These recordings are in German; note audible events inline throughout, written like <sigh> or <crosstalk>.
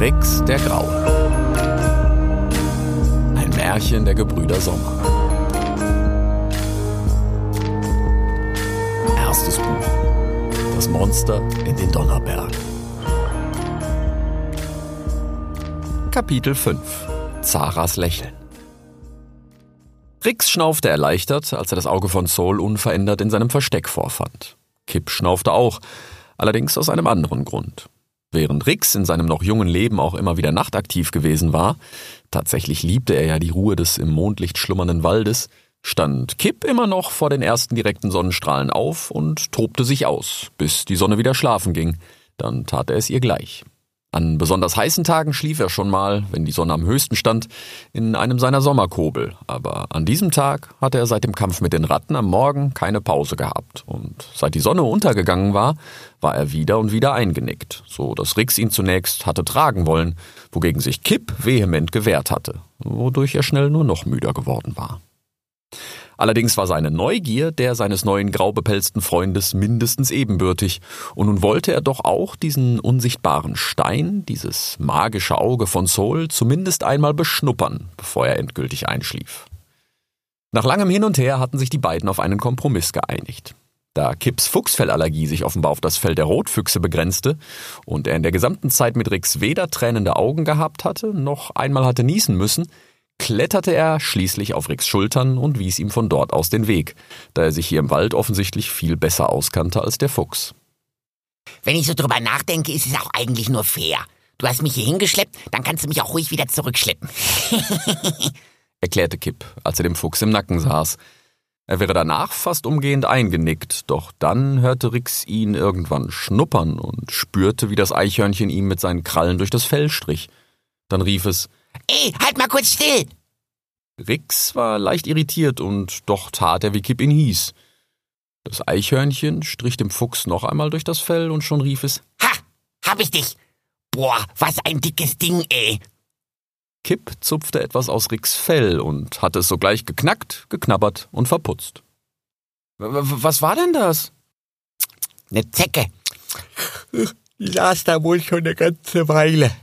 Rix der Graue. Ein Märchen der Gebrüder Sommer. Erstes Buch. Das Monster in den Donnerbergen. Kapitel 5. Zaras Lächeln. Rix schnaufte erleichtert, als er das Auge von Saul unverändert in seinem Versteck vorfand. Kip schnaufte auch, allerdings aus einem anderen Grund. Während Rix in seinem noch jungen Leben auch immer wieder nachtaktiv gewesen war, tatsächlich liebte er ja die Ruhe des im Mondlicht schlummernden Waldes, stand Kip immer noch vor den ersten direkten Sonnenstrahlen auf und tobte sich aus, bis die Sonne wieder schlafen ging. Dann tat er es ihr gleich. An besonders heißen Tagen schlief er schon mal, wenn die Sonne am höchsten stand, in einem seiner Sommerkobel, aber an diesem Tag hatte er seit dem Kampf mit den Ratten am Morgen keine Pause gehabt, und seit die Sonne untergegangen war, war er wieder und wieder eingenickt, so dass Rix ihn zunächst hatte tragen wollen, wogegen sich Kipp vehement gewehrt hatte, wodurch er schnell nur noch müder geworden war. Allerdings war seine Neugier der seines neuen graubepelzten Freundes mindestens ebenbürtig, und nun wollte er doch auch diesen unsichtbaren Stein, dieses magische Auge von Sol, zumindest einmal beschnuppern, bevor er endgültig einschlief. Nach langem Hin und Her hatten sich die beiden auf einen Kompromiss geeinigt. Da Kips Fuchsfellallergie sich offenbar auf das Fell der Rotfüchse begrenzte und er in der gesamten Zeit mit Rix weder tränende Augen gehabt hatte, noch einmal hatte niesen müssen, kletterte er schließlich auf Ricks Schultern und wies ihm von dort aus den Weg, da er sich hier im Wald offensichtlich viel besser auskannte als der Fuchs. Wenn ich so drüber nachdenke, ist es auch eigentlich nur fair. Du hast mich hier hingeschleppt, dann kannst du mich auch ruhig wieder zurückschleppen. <laughs> erklärte Kipp, als er dem Fuchs im Nacken saß. Er wäre danach fast umgehend eingenickt, doch dann hörte Rix ihn irgendwann schnuppern und spürte, wie das Eichhörnchen ihm mit seinen Krallen durch das Fell strich. Dann rief es Ey, halt mal kurz still! Rix war leicht irritiert und doch tat er, wie Kipp ihn hieß. Das Eichhörnchen strich dem Fuchs noch einmal durch das Fell und schon rief es: Ha! Hab ich dich! Boah, was ein dickes Ding, ey! Kipp zupfte etwas aus Ricks Fell und hatte es sogleich geknackt, geknabbert und verputzt. Was war denn das? Ne Zecke. <laughs> Die saß da wohl schon eine ganze Weile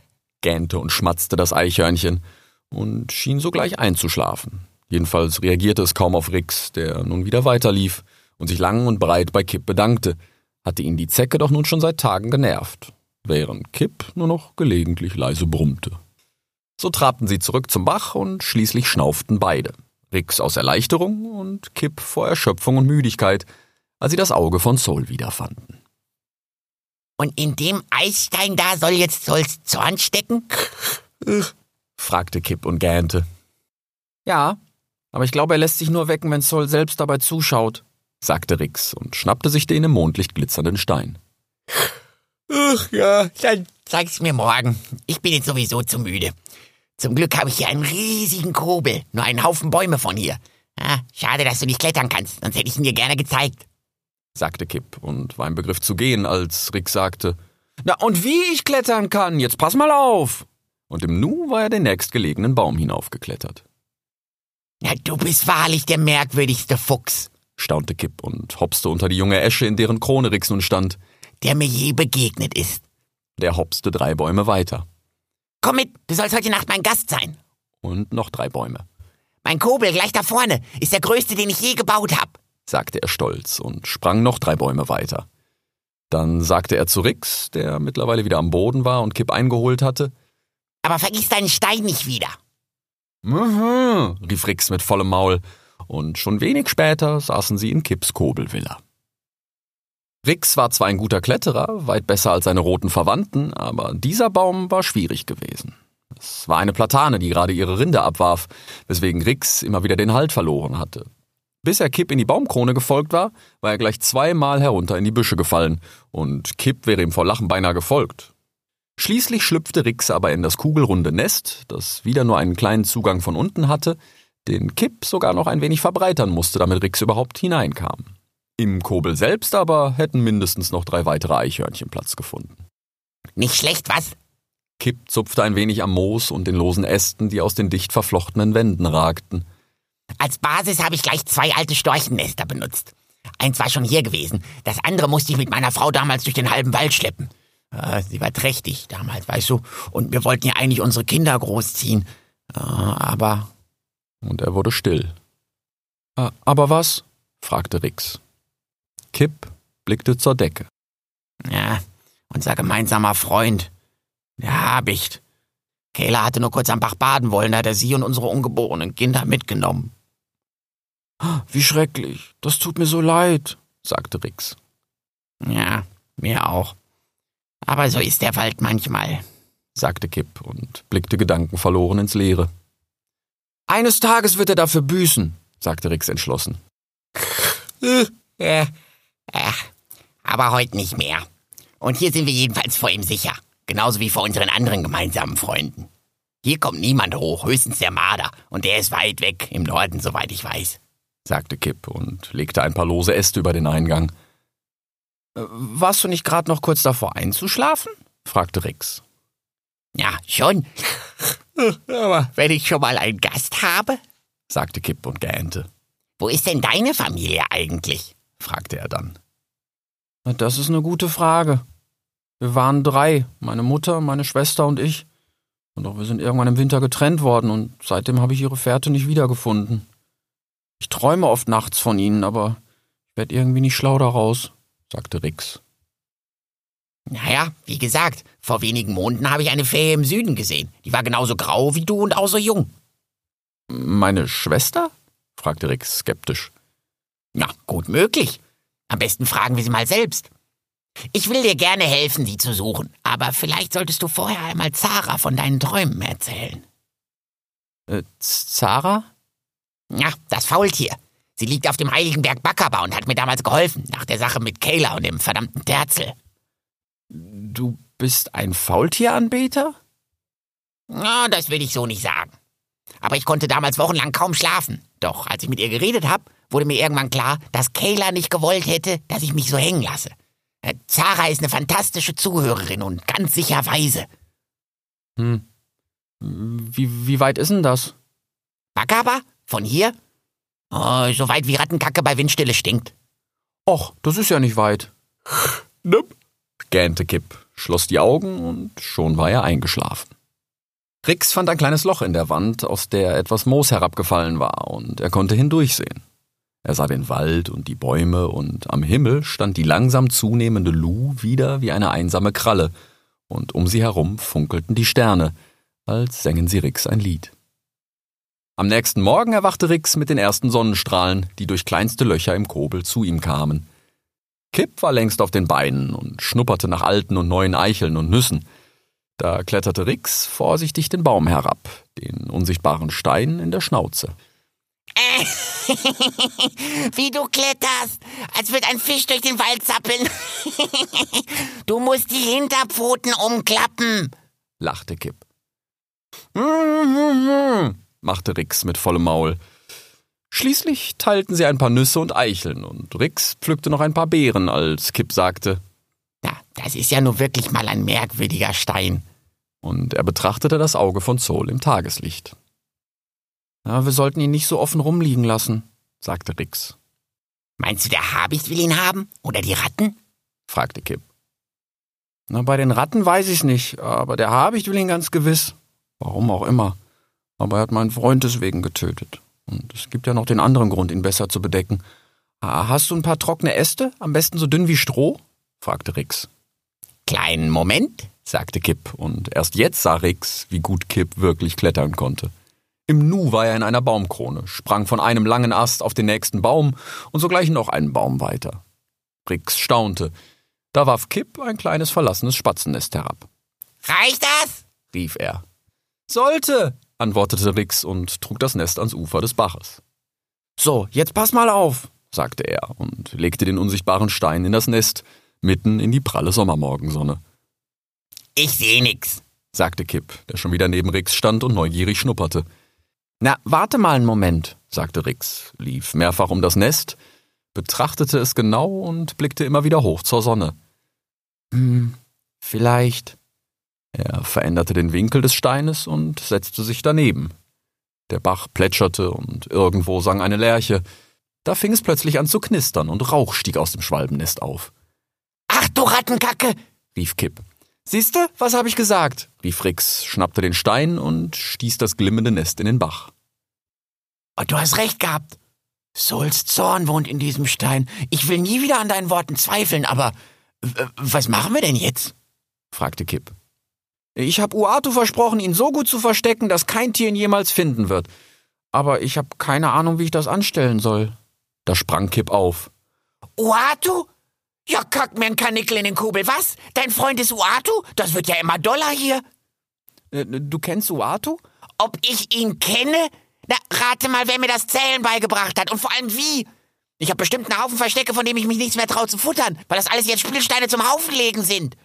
gähnte und schmatzte das Eichhörnchen und schien sogleich einzuschlafen. Jedenfalls reagierte es kaum auf Rix, der nun wieder weiterlief und sich lang und breit bei Kipp bedankte, hatte ihn die Zecke doch nun schon seit Tagen genervt, während Kipp nur noch gelegentlich leise brummte. So trabten sie zurück zum Bach und schließlich schnauften beide. Rix aus Erleichterung und Kipp vor Erschöpfung und Müdigkeit, als sie das Auge von Sol wiederfanden. Und in dem Eisstein da soll jetzt Sols Zorn stecken? fragte Kipp und gähnte. Ja, aber ich glaube, er lässt sich nur wecken, wenn Sol selbst dabei zuschaut, sagte Rix und schnappte sich den im Mondlicht glitzernden Stein. Ach ja, dann zeig's mir morgen. Ich bin jetzt sowieso zu müde. Zum Glück habe ich hier einen riesigen Kobel, nur einen Haufen Bäume von hier. Ah, schade, dass du nicht klettern kannst, sonst hätte ich ihn dir gerne gezeigt sagte Kipp und war im Begriff zu gehen, als Rick sagte, Na, und wie ich klettern kann, jetzt pass mal auf! Und im Nu war er den nächstgelegenen Baum hinaufgeklettert. Na, du bist wahrlich der merkwürdigste Fuchs, staunte Kipp und hopste unter die junge Esche, in deren Krone Rix nun stand, der mir je begegnet ist. Der hopste drei Bäume weiter. Komm mit, du sollst heute Nacht mein Gast sein. Und noch drei Bäume. Mein Kobel gleich da vorne ist der größte, den ich je gebaut hab sagte er stolz und sprang noch drei Bäume weiter. Dann sagte er zu Rix, der mittlerweile wieder am Boden war und Kipp eingeholt hatte. Aber vergiss deinen Stein nicht wieder. Mhm, rief Rix mit vollem Maul, und schon wenig später saßen sie in Kipps Kobelvilla. Rix war zwar ein guter Kletterer, weit besser als seine roten Verwandten, aber dieser Baum war schwierig gewesen. Es war eine Platane, die gerade ihre Rinde abwarf, weswegen Rix immer wieder den Halt verloren hatte. Bis er Kipp in die Baumkrone gefolgt war, war er gleich zweimal herunter in die Büsche gefallen, und Kipp wäre ihm vor Lachen beinahe gefolgt. Schließlich schlüpfte Rix aber in das kugelrunde Nest, das wieder nur einen kleinen Zugang von unten hatte, den Kipp sogar noch ein wenig verbreitern musste, damit Rix überhaupt hineinkam. Im Kobel selbst aber hätten mindestens noch drei weitere Eichhörnchen Platz gefunden. Nicht schlecht, was? Kipp zupfte ein wenig am Moos und den losen Ästen, die aus den dicht verflochtenen Wänden ragten. Als Basis habe ich gleich zwei alte Storchennester benutzt. Eins war schon hier gewesen. Das andere musste ich mit meiner Frau damals durch den halben Wald schleppen. Äh, sie war trächtig damals, weißt du. Und wir wollten ja eigentlich unsere Kinder großziehen. Äh, aber. Und er wurde still. Äh, aber was? fragte Rix. Kipp blickte zur Decke. Ja, unser gemeinsamer Freund. Der Habicht. Kayla hatte nur kurz am Bach baden wollen, da hat er sie und unsere ungeborenen Kinder mitgenommen. Wie schrecklich. Das tut mir so leid, sagte Rix. Ja, mir auch. Aber so ist der Wald manchmal, sagte Kipp und blickte gedankenverloren ins Leere. Eines Tages wird er dafür büßen, sagte Rix entschlossen. Äh, äh, aber heute nicht mehr. Und hier sind wir jedenfalls vor ihm sicher. Genauso wie vor unseren anderen gemeinsamen Freunden. Hier kommt niemand hoch, höchstens der Marder. Und der ist weit weg, im Norden, soweit ich weiß sagte Kipp und legte ein paar lose Äste über den Eingang. Äh, warst du nicht gerade noch kurz davor einzuschlafen? fragte Rix. Ja, schon. <laughs> Aber wenn ich schon mal einen Gast habe, sagte Kipp und gähnte. Wo ist denn deine Familie eigentlich? fragte er dann. Das ist eine gute Frage. Wir waren drei, meine Mutter, meine Schwester und ich. Und doch wir sind irgendwann im Winter getrennt worden und seitdem habe ich ihre Fährte nicht wiedergefunden. Ich träume oft nachts von ihnen, aber ich werde irgendwie nicht schlau daraus, sagte Rix. Naja, wie gesagt, vor wenigen Monaten habe ich eine Fee im Süden gesehen. Die war genauso grau wie du und auch so jung. Meine Schwester? fragte Rix skeptisch. Na, gut möglich. Am besten fragen wir sie mal selbst. Ich will dir gerne helfen, sie zu suchen, aber vielleicht solltest du vorher einmal Zara von deinen Träumen erzählen. Äh, Zara? Ja, das Faultier. Sie liegt auf dem heiligen Berg Bakaba und hat mir damals geholfen, nach der Sache mit Kayla und dem verdammten Terzel. Du bist ein Faultieranbeter? Na, das will ich so nicht sagen. Aber ich konnte damals wochenlang kaum schlafen. Doch als ich mit ihr geredet habe, wurde mir irgendwann klar, dass Kayla nicht gewollt hätte, dass ich mich so hängen lasse. Äh, Zara ist eine fantastische Zuhörerin und ganz sicher weise. Hm. Wie, wie weit ist denn das? Bakaba? Von hier? Oh, so weit wie Rattenkacke bei Windstille stinkt. Och, das ist ja nicht weit. <laughs> Nope, gähnte Kipp, schloss die Augen und schon war er eingeschlafen. Rix fand ein kleines Loch in der Wand, aus der etwas Moos herabgefallen war, und er konnte hindurchsehen. Er sah den Wald und die Bäume, und am Himmel stand die langsam zunehmende Lu wieder wie eine einsame Kralle, und um sie herum funkelten die Sterne, als sängen sie Rix ein Lied. Am nächsten Morgen erwachte Rix mit den ersten Sonnenstrahlen, die durch kleinste Löcher im Kobel zu ihm kamen. Kipp war längst auf den Beinen und schnupperte nach alten und neuen Eicheln und Nüssen. Da kletterte Rix vorsichtig den Baum herab, den unsichtbaren Stein in der Schnauze. <laughs> Wie du kletterst, als würde ein Fisch durch den Wald zappeln. <laughs> du musst die Hinterpfoten umklappen, lachte Kipp. <laughs> Machte Rix mit vollem Maul. Schließlich teilten sie ein paar Nüsse und Eicheln, und Rix pflückte noch ein paar Beeren, als Kipp sagte Na, das ist ja nur wirklich mal ein merkwürdiger Stein. Und er betrachtete das Auge von Zoll im Tageslicht. Ja, wir sollten ihn nicht so offen rumliegen lassen, sagte Rix. Meinst du, der Habicht will ihn haben? Oder die Ratten? fragte Kipp. Na, bei den Ratten weiß ich's nicht, aber der Habicht will ihn ganz gewiss. Warum auch immer. Aber er hat meinen Freund deswegen getötet. Und es gibt ja noch den anderen Grund, ihn besser zu bedecken. Hast du ein paar trockene Äste? Am besten so dünn wie Stroh? fragte Rix. Kleinen Moment, sagte Kipp, und erst jetzt sah Rix, wie gut Kipp wirklich klettern konnte. Im Nu war er in einer Baumkrone, sprang von einem langen Ast auf den nächsten Baum und sogleich noch einen Baum weiter. Rix staunte. Da warf Kipp ein kleines verlassenes Spatzennest herab. Reicht das? rief er. Sollte, antwortete Rix und trug das Nest ans Ufer des Baches. So, jetzt pass mal auf, sagte er und legte den unsichtbaren Stein in das Nest, mitten in die pralle Sommermorgensonne. Ich seh nix, sagte Kipp, der schon wieder neben Rix stand und neugierig schnupperte. Na, warte mal einen Moment, sagte Rix, lief mehrfach um das Nest, betrachtete es genau und blickte immer wieder hoch zur Sonne. Hm, vielleicht, er veränderte den Winkel des Steines und setzte sich daneben. Der Bach plätscherte und irgendwo sang eine Lerche. Da fing es plötzlich an zu knistern und Rauch stieg aus dem Schwalbennest auf. Ach du Rattenkacke, rief Kipp. Siehste, was habe ich gesagt? rief Rix, schnappte den Stein und stieß das glimmende Nest in den Bach. Oh, du hast recht gehabt. Souls Zorn wohnt in diesem Stein. Ich will nie wieder an deinen Worten zweifeln, aber was machen wir denn jetzt? fragte Kipp. Ich habe Uatu versprochen, ihn so gut zu verstecken, dass kein Tier ihn jemals finden wird. Aber ich habe keine Ahnung, wie ich das anstellen soll. Da sprang Kipp auf. Uatu? Ja, kack mir ein Kanickel in den Kubel. Was? Dein Freund ist Uatu? Das wird ja immer doller hier. Äh, du kennst Uatu? Ob ich ihn kenne? Na, rate mal, wer mir das Zählen beigebracht hat und vor allem wie. Ich habe bestimmt einen Haufen Verstecke, von dem ich mich nichts mehr traue zu futtern, weil das alles jetzt Spielsteine zum Haufen legen sind.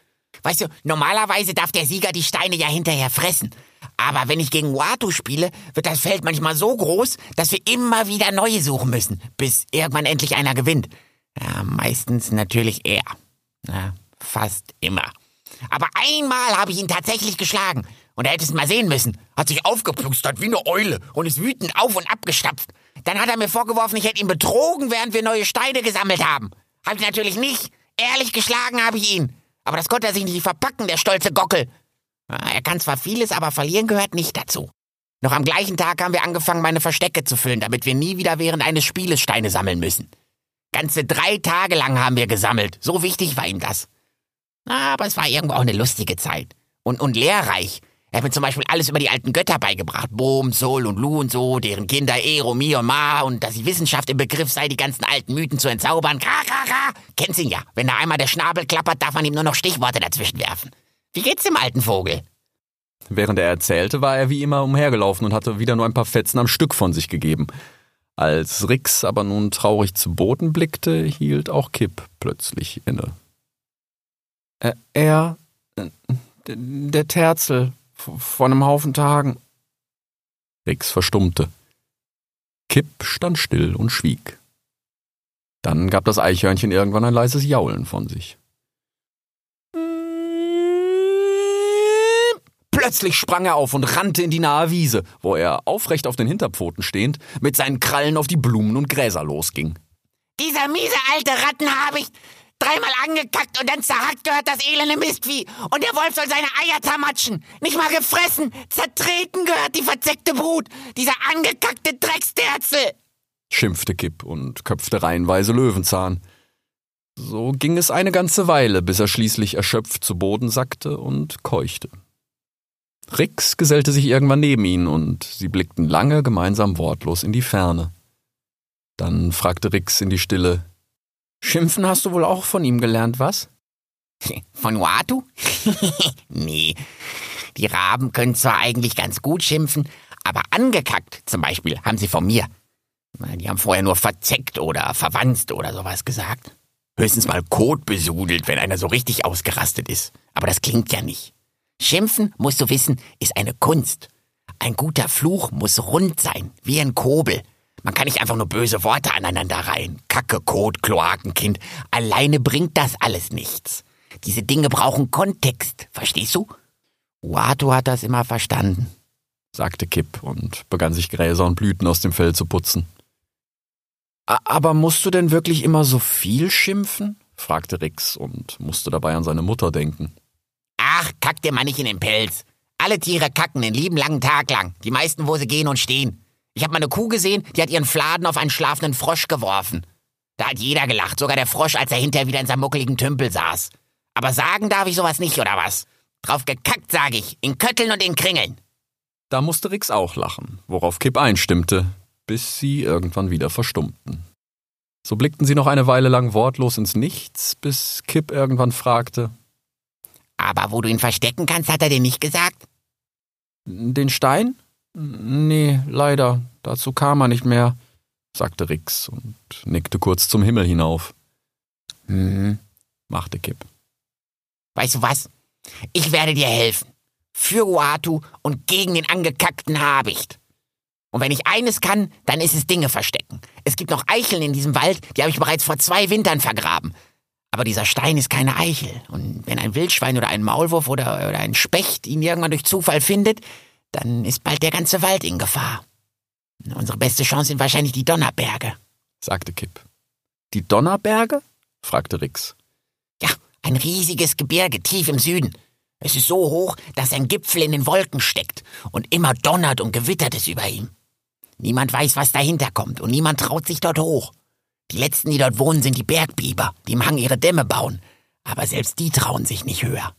Weißt du, normalerweise darf der Sieger die Steine ja hinterher fressen. Aber wenn ich gegen Watu spiele, wird das Feld manchmal so groß, dass wir immer wieder neue suchen müssen, bis irgendwann endlich einer gewinnt. Ja, meistens natürlich er. Ja, fast immer. Aber einmal habe ich ihn tatsächlich geschlagen. Und er hätte es mal sehen müssen. Hat sich aufgeplustert wie eine Eule und ist wütend auf und abgestapft. Dann hat er mir vorgeworfen, ich hätte ihn betrogen, während wir neue Steine gesammelt haben. Hab ich natürlich nicht. Ehrlich geschlagen habe ich ihn. Aber das konnte er sich nicht verpacken, der stolze Gockel. Er kann zwar vieles, aber verlieren gehört nicht dazu. Noch am gleichen Tag haben wir angefangen, meine Verstecke zu füllen, damit wir nie wieder während eines Spieles Steine sammeln müssen. Ganze drei Tage lang haben wir gesammelt. So wichtig war ihm das. Aber es war irgendwo auch eine lustige Zeit. Und, und lehrreich. Er hat mir zum Beispiel alles über die alten Götter beigebracht. Bohm, Sol und Lu und so, deren Kinder Ero, Mi und Ma und dass die Wissenschaft im Begriff sei, die ganzen alten Mythen zu entzaubern. Kra, kra, kra. Kennst ihn ja. Wenn da einmal der Schnabel klappert, darf man ihm nur noch Stichworte dazwischen werfen. Wie geht's dem alten Vogel? Während er erzählte, war er wie immer umhergelaufen und hatte wieder nur ein paar Fetzen am Stück von sich gegeben. Als Rix aber nun traurig zu Boden blickte, hielt auch Kipp plötzlich inne. Äh, er, äh, der Terzel, vor einem Haufen Tagen. Rix verstummte. Kipp stand still und schwieg. Dann gab das Eichhörnchen irgendwann ein leises Jaulen von sich. Plötzlich sprang er auf und rannte in die nahe Wiese, wo er, aufrecht auf den Hinterpfoten stehend, mit seinen Krallen auf die Blumen und Gräser losging. Dieser miese alte Rattenhabicht Dreimal angekackt und dann zerhackt gehört das elende Mistvieh. Und der Wolf soll seine Eier zermatschen. Nicht mal gefressen, zertreten gehört die verzeckte Brut. Dieser angekackte Drecksterzel. schimpfte Kipp und köpfte reihenweise Löwenzahn. So ging es eine ganze Weile, bis er schließlich erschöpft zu Boden sackte und keuchte. Rix gesellte sich irgendwann neben ihn und sie blickten lange gemeinsam wortlos in die Ferne. Dann fragte Rix in die Stille, Schimpfen hast du wohl auch von ihm gelernt, was? Von Watu? <laughs> nee. Die Raben können zwar eigentlich ganz gut schimpfen, aber angekackt zum Beispiel haben sie von mir. Die haben vorher nur verzeckt oder verwanzt oder sowas gesagt. Höchstens mal Kot besudelt, wenn einer so richtig ausgerastet ist. Aber das klingt ja nicht. Schimpfen, musst du wissen, ist eine Kunst. Ein guter Fluch muss rund sein, wie ein Kobel. Man kann nicht einfach nur böse Worte aneinander reihen. Kacke, Kot, Kloakenkind. Alleine bringt das alles nichts. Diese Dinge brauchen Kontext, verstehst du? Uatu hat das immer verstanden, sagte Kipp und begann sich Gräser und Blüten aus dem Fell zu putzen. Aber musst du denn wirklich immer so viel schimpfen? fragte Rix und musste dabei an seine Mutter denken. Ach, kack dir mal nicht in den Pelz. Alle Tiere kacken den lieben langen Tag lang. Die meisten, wo sie gehen und stehen. Ich habe mal eine Kuh gesehen, die hat ihren Fladen auf einen schlafenden Frosch geworfen. Da hat jeder gelacht, sogar der Frosch, als er hinterher wieder in seinem muckeligen Tümpel saß. Aber sagen darf ich sowas nicht, oder was? Drauf gekackt, sag ich, in Kötteln und in Kringeln. Da musste Rix auch lachen, worauf Kipp einstimmte, bis sie irgendwann wieder verstummten. So blickten sie noch eine Weile lang wortlos ins Nichts, bis Kipp irgendwann fragte: Aber wo du ihn verstecken kannst, hat er dir nicht gesagt? Den Stein? Nee, leider, dazu kam er nicht mehr, sagte Rix und nickte kurz zum Himmel hinauf. Hm, machte Kipp. Weißt du was? Ich werde dir helfen. Für Uatu und gegen den angekackten Habicht. Und wenn ich eines kann, dann ist es Dinge verstecken. Es gibt noch Eicheln in diesem Wald, die habe ich bereits vor zwei Wintern vergraben. Aber dieser Stein ist keine Eichel. Und wenn ein Wildschwein oder ein Maulwurf oder, oder ein Specht ihn irgendwann durch Zufall findet, dann ist bald der ganze Wald in Gefahr. Unsere beste Chance sind wahrscheinlich die Donnerberge. sagte Kipp. Die Donnerberge? fragte Rix. Ja, ein riesiges Gebirge tief im Süden. Es ist so hoch, dass ein Gipfel in den Wolken steckt und immer donnert und gewittert es über ihm. Niemand weiß, was dahinter kommt und niemand traut sich dort hoch. Die letzten, die dort wohnen, sind die Bergbiber, die im Hang ihre Dämme bauen. Aber selbst die trauen sich nicht höher.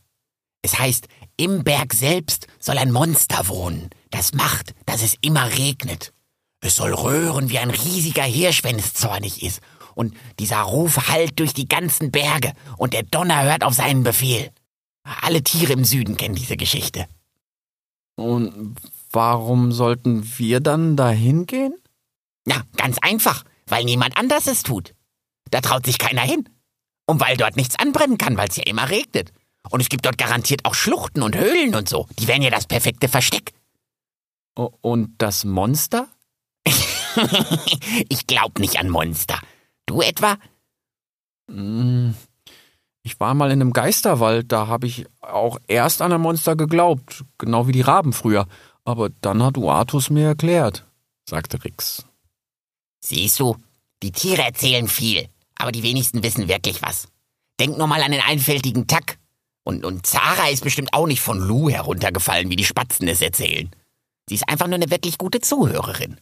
Es heißt, im Berg selbst soll ein Monster wohnen, das macht, dass es immer regnet. Es soll röhren wie ein riesiger Hirsch, wenn es zornig ist. Und dieser Ruf hallt durch die ganzen Berge und der Donner hört auf seinen Befehl. Alle Tiere im Süden kennen diese Geschichte. Und warum sollten wir dann dahin gehen? Na, ganz einfach, weil niemand anders es tut. Da traut sich keiner hin. Und weil dort nichts anbrennen kann, weil es ja immer regnet. Und es gibt dort garantiert auch Schluchten und Höhlen und so. Die wären ja das perfekte Versteck. Und das Monster? <laughs> ich glaub nicht an Monster. Du etwa? Hm, ich war mal in einem Geisterwald, da habe ich auch erst an ein Monster geglaubt, genau wie die Raben früher. Aber dann hat Uatus mir erklärt, sagte Rix. Siehst du, die Tiere erzählen viel, aber die wenigsten wissen wirklich was. Denk nur mal an den einfältigen Tack. Und, und Zara ist bestimmt auch nicht von Lu heruntergefallen, wie die Spatzen es erzählen. Sie ist einfach nur eine wirklich gute Zuhörerin.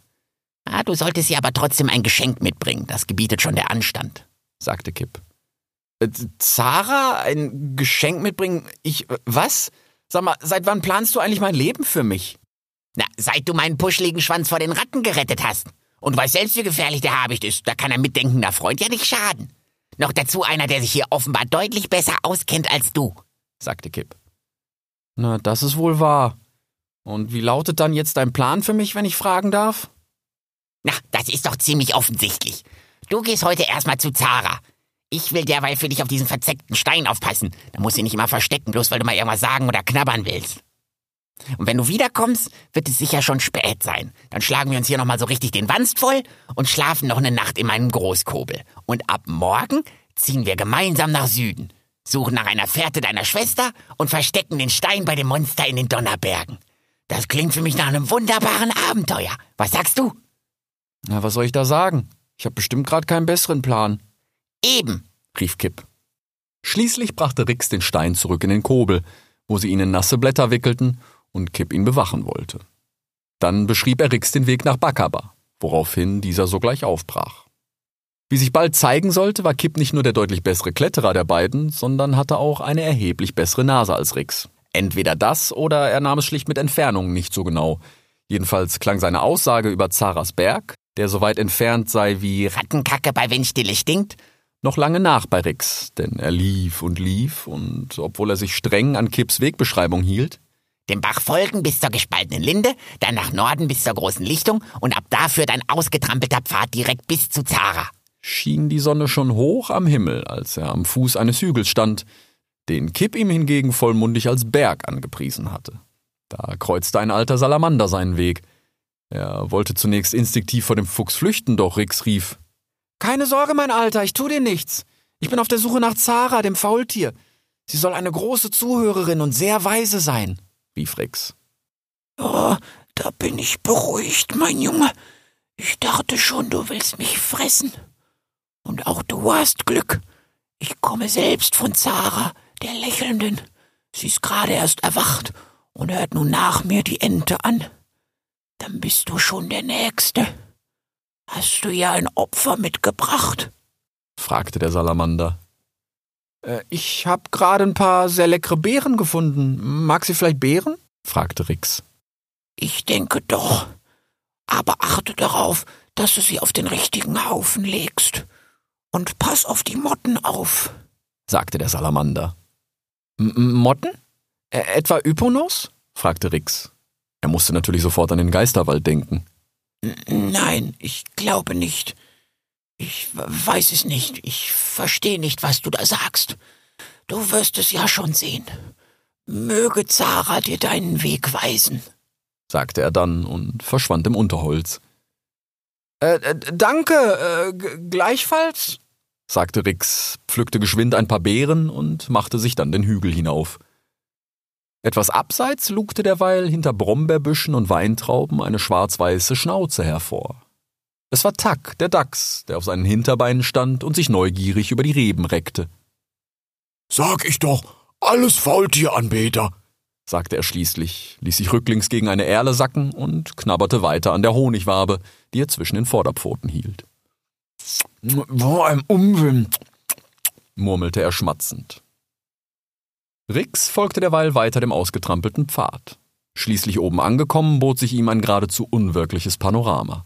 Ah, du solltest ihr aber trotzdem ein Geschenk mitbringen, das gebietet schon der Anstand, sagte Kipp. Äh, Zara, ein Geschenk mitbringen? Ich, äh, was? Sag mal, seit wann planst du eigentlich mein Leben für mich? Na, seit du meinen puscheligen Schwanz vor den Ratten gerettet hast. Und weißt selbst, wie gefährlich der Habicht ist. Da kann ein mitdenkender Freund ja nicht schaden. Noch dazu einer, der sich hier offenbar deutlich besser auskennt als du, sagte Kipp. Na, das ist wohl wahr. Und wie lautet dann jetzt dein Plan für mich, wenn ich fragen darf? Na, das ist doch ziemlich offensichtlich. Du gehst heute erstmal zu Zara. Ich will derweil für dich auf diesen verzeckten Stein aufpassen. Da musst du nicht immer verstecken, bloß weil du mal irgendwas sagen oder knabbern willst. Und wenn du wiederkommst, wird es sicher schon spät sein. Dann schlagen wir uns hier nochmal so richtig den Wanst voll und schlafen noch eine Nacht in meinem Großkobel. Und ab morgen ziehen wir gemeinsam nach Süden, suchen nach einer Fährte deiner Schwester und verstecken den Stein bei dem Monster in den Donnerbergen. Das klingt für mich nach einem wunderbaren Abenteuer. Was sagst du? Na, was soll ich da sagen? Ich habe bestimmt gerade keinen besseren Plan. Eben, rief Kipp. Schließlich brachte Rix den Stein zurück in den Kobel, wo sie ihn in nasse Blätter wickelten und Kipp ihn bewachen wollte. Dann beschrieb er Rix den Weg nach Bakaba, woraufhin dieser sogleich aufbrach. Wie sich bald zeigen sollte, war Kipp nicht nur der deutlich bessere Kletterer der beiden, sondern hatte auch eine erheblich bessere Nase als Rix. Entweder das oder er nahm es schlicht mit Entfernungen nicht so genau. Jedenfalls klang seine Aussage über Zaras Berg, der so weit entfernt sei wie Rattenkacke bei Windstille stinkt, noch lange nach bei Rix, denn er lief und lief und obwohl er sich streng an Kipps Wegbeschreibung hielt, dem Bach folgen bis zur gespaltenen Linde, dann nach Norden bis zur großen Lichtung und ab da führt ein ausgetrampelter Pfad direkt bis zu Zara. Schien die Sonne schon hoch am Himmel, als er am Fuß eines Hügels stand, den Kipp ihm hingegen vollmundig als Berg angepriesen hatte. Da kreuzte ein alter Salamander seinen Weg. Er wollte zunächst instinktiv vor dem Fuchs flüchten, doch Rix rief Keine Sorge, mein Alter, ich tu dir nichts. Ich bin auf der Suche nach Zara, dem Faultier. Sie soll eine große Zuhörerin und sehr weise sein rief Rex. Oh, da bin ich beruhigt, mein Junge. Ich dachte schon, du willst mich fressen. Und auch du hast Glück. Ich komme selbst von Zara, der Lächelnden. Sie ist gerade erst erwacht und hört nun nach mir die Ente an. Dann bist du schon der Nächste. Hast du ja ein Opfer mitgebracht? fragte der Salamander. Äh, ich hab gerade ein paar sehr leckere Beeren gefunden. Mag sie vielleicht Beeren? fragte Rix. Ich denke doch. Aber achte darauf, dass du sie auf den richtigen Haufen legst. Und pass auf die Motten auf, sagte der Salamander. Motten? Ä etwa Yponos? fragte Rix. Er musste natürlich sofort an den Geisterwald denken. Nein, ich glaube nicht. Ich weiß es nicht. Ich verstehe nicht, was du da sagst. Du wirst es ja schon sehen. Möge Zara dir deinen Weg weisen, sagte er dann und verschwand im Unterholz. Äh, danke, äh, gleichfalls, sagte Rix, pflückte geschwind ein paar Beeren und machte sich dann den Hügel hinauf. Etwas abseits lugte derweil hinter Brombeerbüschen und Weintrauben eine schwarz-weiße Schnauze hervor. Es war Tack, der Dachs, der auf seinen Hinterbeinen stand und sich neugierig über die Reben reckte. Sag ich doch, alles Faultieranbeter, sagte er schließlich, ließ sich rücklings gegen eine Erle sacken und knabberte weiter an der Honigwabe, die er zwischen den Vorderpfoten hielt. Wo ein Umwind, murmelte er schmatzend. Rix folgte derweil weiter dem ausgetrampelten Pfad. Schließlich oben angekommen, bot sich ihm ein geradezu unwirkliches Panorama.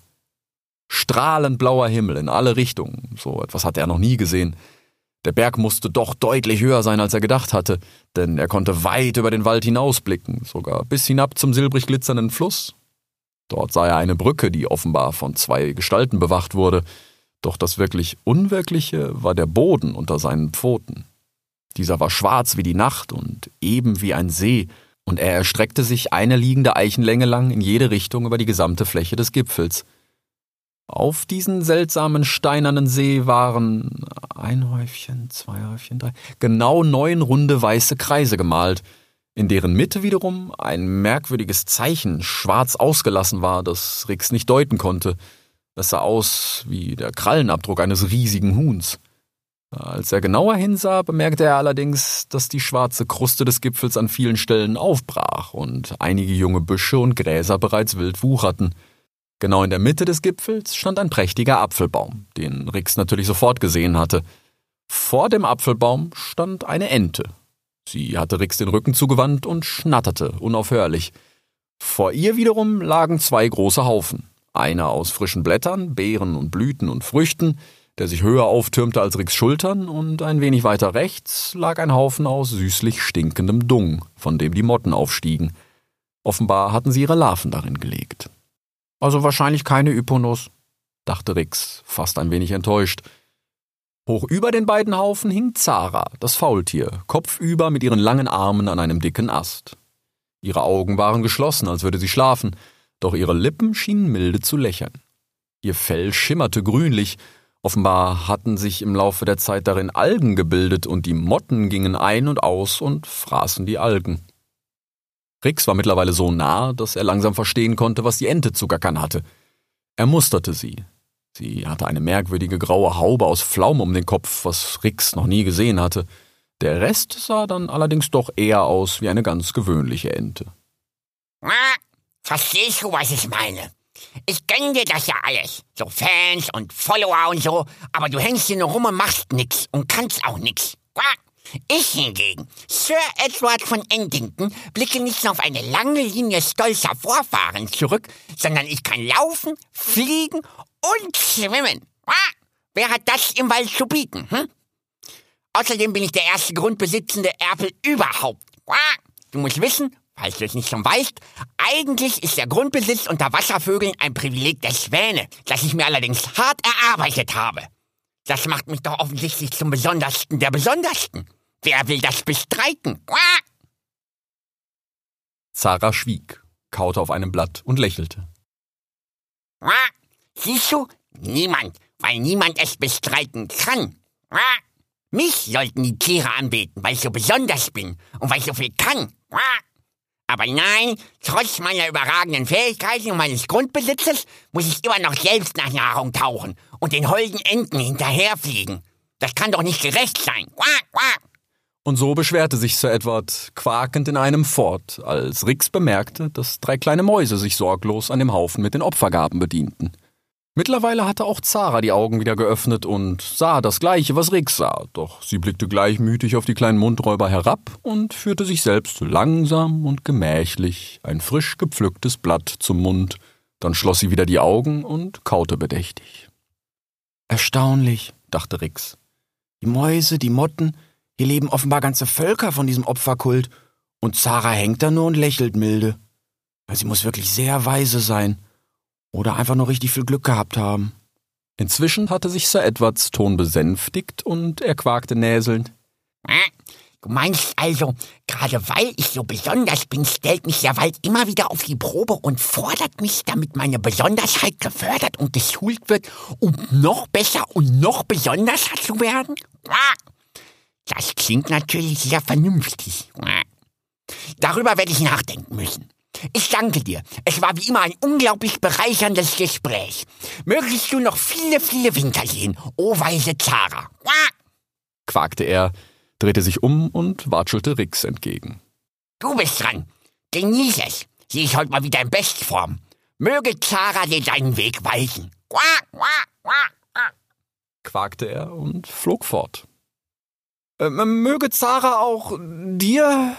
Strahlend blauer Himmel in alle Richtungen, so etwas hatte er noch nie gesehen. Der Berg musste doch deutlich höher sein, als er gedacht hatte, denn er konnte weit über den Wald hinausblicken, sogar bis hinab zum silbrig glitzernden Fluss. Dort sah er eine Brücke, die offenbar von zwei Gestalten bewacht wurde, doch das wirklich Unwirkliche war der Boden unter seinen Pfoten. Dieser war schwarz wie die Nacht und eben wie ein See, und er erstreckte sich eine liegende Eichenlänge lang in jede Richtung über die gesamte Fläche des Gipfels. Auf diesen seltsamen steinernen See waren ein Häufchen, zwei Häufchen, drei, genau neun runde weiße Kreise gemalt, in deren Mitte wiederum ein merkwürdiges Zeichen schwarz ausgelassen war, das Rix nicht deuten konnte. Es sah aus wie der Krallenabdruck eines riesigen Huhns. Als er genauer hinsah, bemerkte er allerdings, dass die schwarze Kruste des Gipfels an vielen Stellen aufbrach und einige junge Büsche und Gräser bereits wild wucherten. Genau in der Mitte des Gipfels stand ein prächtiger Apfelbaum, den Rix natürlich sofort gesehen hatte. Vor dem Apfelbaum stand eine Ente. Sie hatte Rix den Rücken zugewandt und schnatterte unaufhörlich. Vor ihr wiederum lagen zwei große Haufen, einer aus frischen Blättern, Beeren und Blüten und Früchten, der sich höher auftürmte als Ricks Schultern, und ein wenig weiter rechts lag ein Haufen aus süßlich stinkendem Dung, von dem die Motten aufstiegen. Offenbar hatten sie ihre Larven darin gelegt. Also wahrscheinlich keine Yponus, dachte Rix, fast ein wenig enttäuscht. Hoch über den beiden Haufen hing Zara, das Faultier, kopfüber mit ihren langen Armen an einem dicken Ast. Ihre Augen waren geschlossen, als würde sie schlafen, doch ihre Lippen schienen milde zu lächeln. Ihr Fell schimmerte grünlich, Offenbar hatten sich im Laufe der Zeit darin Algen gebildet und die Motten gingen ein und aus und fraßen die Algen. Rix war mittlerweile so nah, dass er langsam verstehen konnte, was die Ente zu gackern hatte. Er musterte sie. Sie hatte eine merkwürdige graue Haube aus Pflaumen um den Kopf, was Rix noch nie gesehen hatte. Der Rest sah dann allerdings doch eher aus wie eine ganz gewöhnliche Ente. Verstehst du, was ich meine? Ich gönn dir das ja alles. So Fans und Follower und so. Aber du hängst hier nur rum und machst nix und kannst auch nix. Ich hingegen, Sir Edward von Endington, blicke nicht nur auf eine lange Linie stolzer Vorfahren zurück, sondern ich kann laufen, fliegen und schwimmen. Wer hat das im Wald zu bieten? Hm? Außerdem bin ich der erste grundbesitzende Erpel überhaupt. Du musst wissen, Falls du es nicht schon weißt, eigentlich ist der Grundbesitz unter Wasservögeln ein Privileg der Schwäne, das ich mir allerdings hart erarbeitet habe. Das macht mich doch offensichtlich zum Besondersten der Besondersten. Wer will das bestreiten? Zara schwieg, kaute auf einem Blatt und lächelte. Siehst du? Niemand, weil niemand es bestreiten kann. Mich sollten die Tiere anbeten, weil ich so besonders bin und weil ich so viel kann. Aber nein, trotz meiner überragenden Fähigkeiten und meines Grundbesitzes muss ich immer noch selbst nach Nahrung tauchen und den holden Enten hinterherfliegen. Das kann doch nicht gerecht sein. Und so beschwerte sich Sir Edward quakend in einem fort, als Rix bemerkte, dass drei kleine Mäuse sich sorglos an dem Haufen mit den Opfergaben bedienten. Mittlerweile hatte auch Zara die Augen wieder geöffnet und sah das Gleiche, was Rix sah, doch sie blickte gleichmütig auf die kleinen Mundräuber herab und führte sich selbst langsam und gemächlich ein frisch gepflücktes Blatt zum Mund, dann schloss sie wieder die Augen und kaute bedächtig. Erstaunlich, dachte Rix. Die Mäuse, die Motten, hier leben offenbar ganze Völker von diesem Opferkult, und Zara hängt da nur und lächelt milde. Sie muss wirklich sehr weise sein. Oder einfach nur richtig viel Glück gehabt haben. Inzwischen hatte sich Sir Edwards Ton besänftigt und er quakte näselnd. Du meinst also, gerade weil ich so besonders bin, stellt mich der Wald immer wieder auf die Probe und fordert mich, damit meine Besonderheit gefördert und geschult wird, um noch besser und noch besonderer zu werden? Das klingt natürlich sehr vernünftig. Darüber werde ich nachdenken müssen. Ich danke dir. Es war wie immer ein unglaublich bereicherndes Gespräch. Möglichst du noch viele, viele Winter sehen, o weise Zara. Quakte er, drehte sich um und watschelte Rix entgegen. Du bist dran. Genieß es. Sie ist heute mal wieder in Bestform. Möge Zara dir deinen Weg weisen. Quack, quack, quack. quakte er und flog fort. Äh, möge Zara auch dir?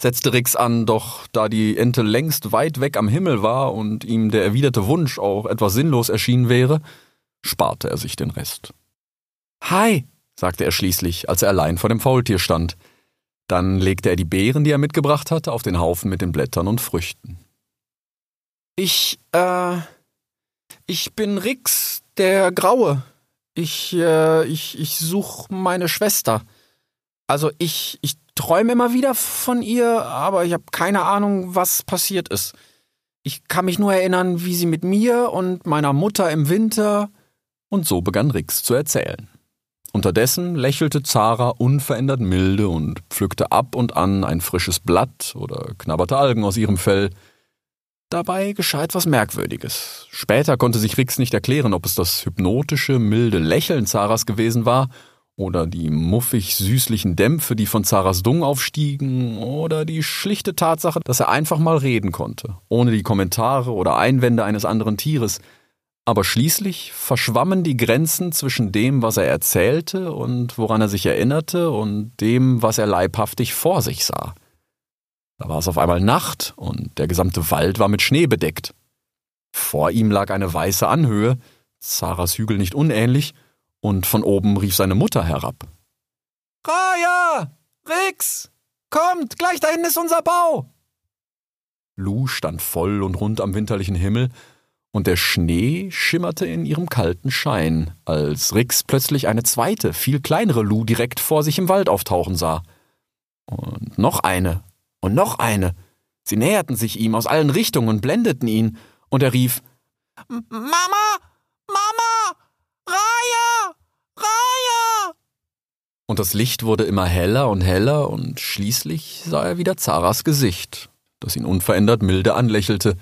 setzte Rix an, doch da die Ente längst weit weg am Himmel war und ihm der erwiderte Wunsch auch etwas sinnlos erschienen wäre, sparte er sich den Rest. Hi, sagte er schließlich, als er allein vor dem Faultier stand. Dann legte er die Beeren, die er mitgebracht hatte, auf den Haufen mit den Blättern und Früchten. Ich, äh, ich bin Rix, der Graue. Ich, äh, ich, ich such meine Schwester. Also ich, ich träume immer wieder von ihr, aber ich habe keine Ahnung, was passiert ist. Ich kann mich nur erinnern, wie sie mit mir und meiner Mutter im Winter. Und so begann Rix zu erzählen. Unterdessen lächelte Zara unverändert milde und pflückte ab und an ein frisches Blatt oder knabberte Algen aus ihrem Fell. Dabei geschah etwas Merkwürdiges. Später konnte sich Rix nicht erklären, ob es das hypnotische, milde Lächeln Zaras gewesen war oder die muffig süßlichen Dämpfe, die von Zaras Dung aufstiegen, oder die schlichte Tatsache, dass er einfach mal reden konnte, ohne die Kommentare oder Einwände eines anderen Tieres. Aber schließlich verschwammen die Grenzen zwischen dem, was er erzählte und woran er sich erinnerte, und dem, was er leibhaftig vor sich sah. Da war es auf einmal Nacht und der gesamte Wald war mit Schnee bedeckt. Vor ihm lag eine weiße Anhöhe, Zaras Hügel nicht unähnlich, und von oben rief seine Mutter herab. Raya! Rix! Kommt, gleich dahin ist unser Bau! Lu stand voll und rund am winterlichen Himmel, und der Schnee schimmerte in ihrem kalten Schein, als Rix plötzlich eine zweite, viel kleinere Lu direkt vor sich im Wald auftauchen sah. Und noch eine, und noch eine. Sie näherten sich ihm aus allen Richtungen und blendeten ihn, und er rief! Mama! Raya! Raya! Und das Licht wurde immer heller und heller, und schließlich sah er wieder Zaras Gesicht, das ihn unverändert milde anlächelte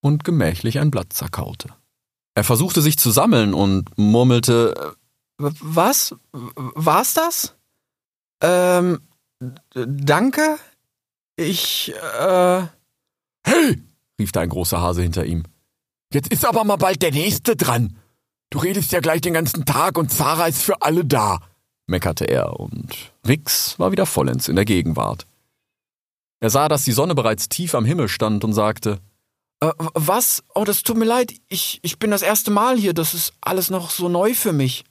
und gemächlich ein Blatt zerkaute. Er versuchte sich zu sammeln und murmelte Was? War's das? Ähm, danke? Ich, äh. Hey! rief da ein großer Hase hinter ihm. Jetzt ist aber mal bald der Nächste dran. Du redest ja gleich den ganzen Tag und Zara ist für alle da, meckerte er, und Rix war wieder vollends in der Gegenwart. Er sah, dass die Sonne bereits tief am Himmel stand und sagte, äh, was? Oh, das tut mir leid. Ich, ich bin das erste Mal hier. Das ist alles noch so neu für mich.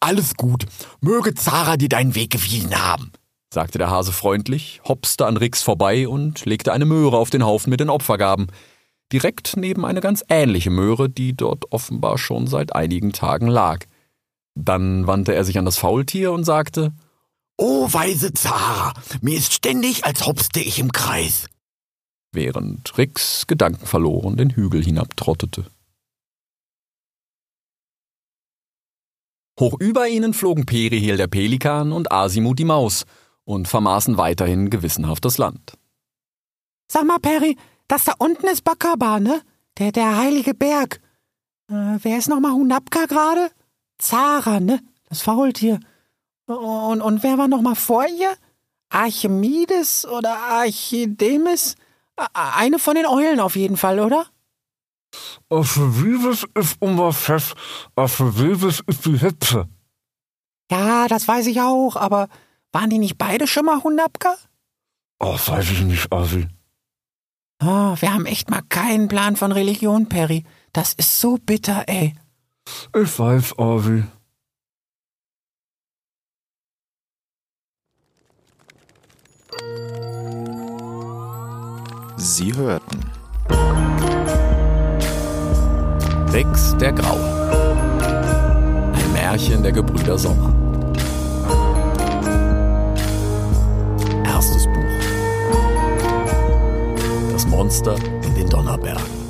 Alles gut. Möge Zara dir deinen Weg gewiesen haben, sagte der Hase freundlich, hopste an Rix vorbei und legte eine Möhre auf den Haufen mit den Opfergaben direkt neben eine ganz ähnliche Möhre, die dort offenbar schon seit einigen Tagen lag. Dann wandte er sich an das Faultier und sagte O weise Zara, mir ist ständig, als hopste ich im Kreis. Während Rix gedankenverloren den Hügel hinabtrottete. Hoch über ihnen flogen Perihel der Pelikan und Asimut die Maus und vermaßen weiterhin gewissenhaft das Land. Sag mal, Peri, das da unten ist Bakaba, ne? Der, der heilige Berg. Äh, wer ist nochmal Hunapka gerade? Zara, ne? Das Faultier. Und, und wer war nochmal vor ihr? Archimedes oder Archidemis? Eine von den Eulen auf jeden Fall, oder? Archimedes ist unser Chef. Archimedes ist die Hitze. Ja, das weiß ich auch, aber waren die nicht beide schon mal Hunapka? Oh, weiß ich nicht, Asi. Oh, wir haben echt mal keinen Plan von Religion, Perry. Das ist so bitter, ey. Ich weiß, Avi. Sie hörten Rex der Graue. Ein Märchen der Gebrüder Sommer. Erstes Buch. Das Monster in den Donnerbergen.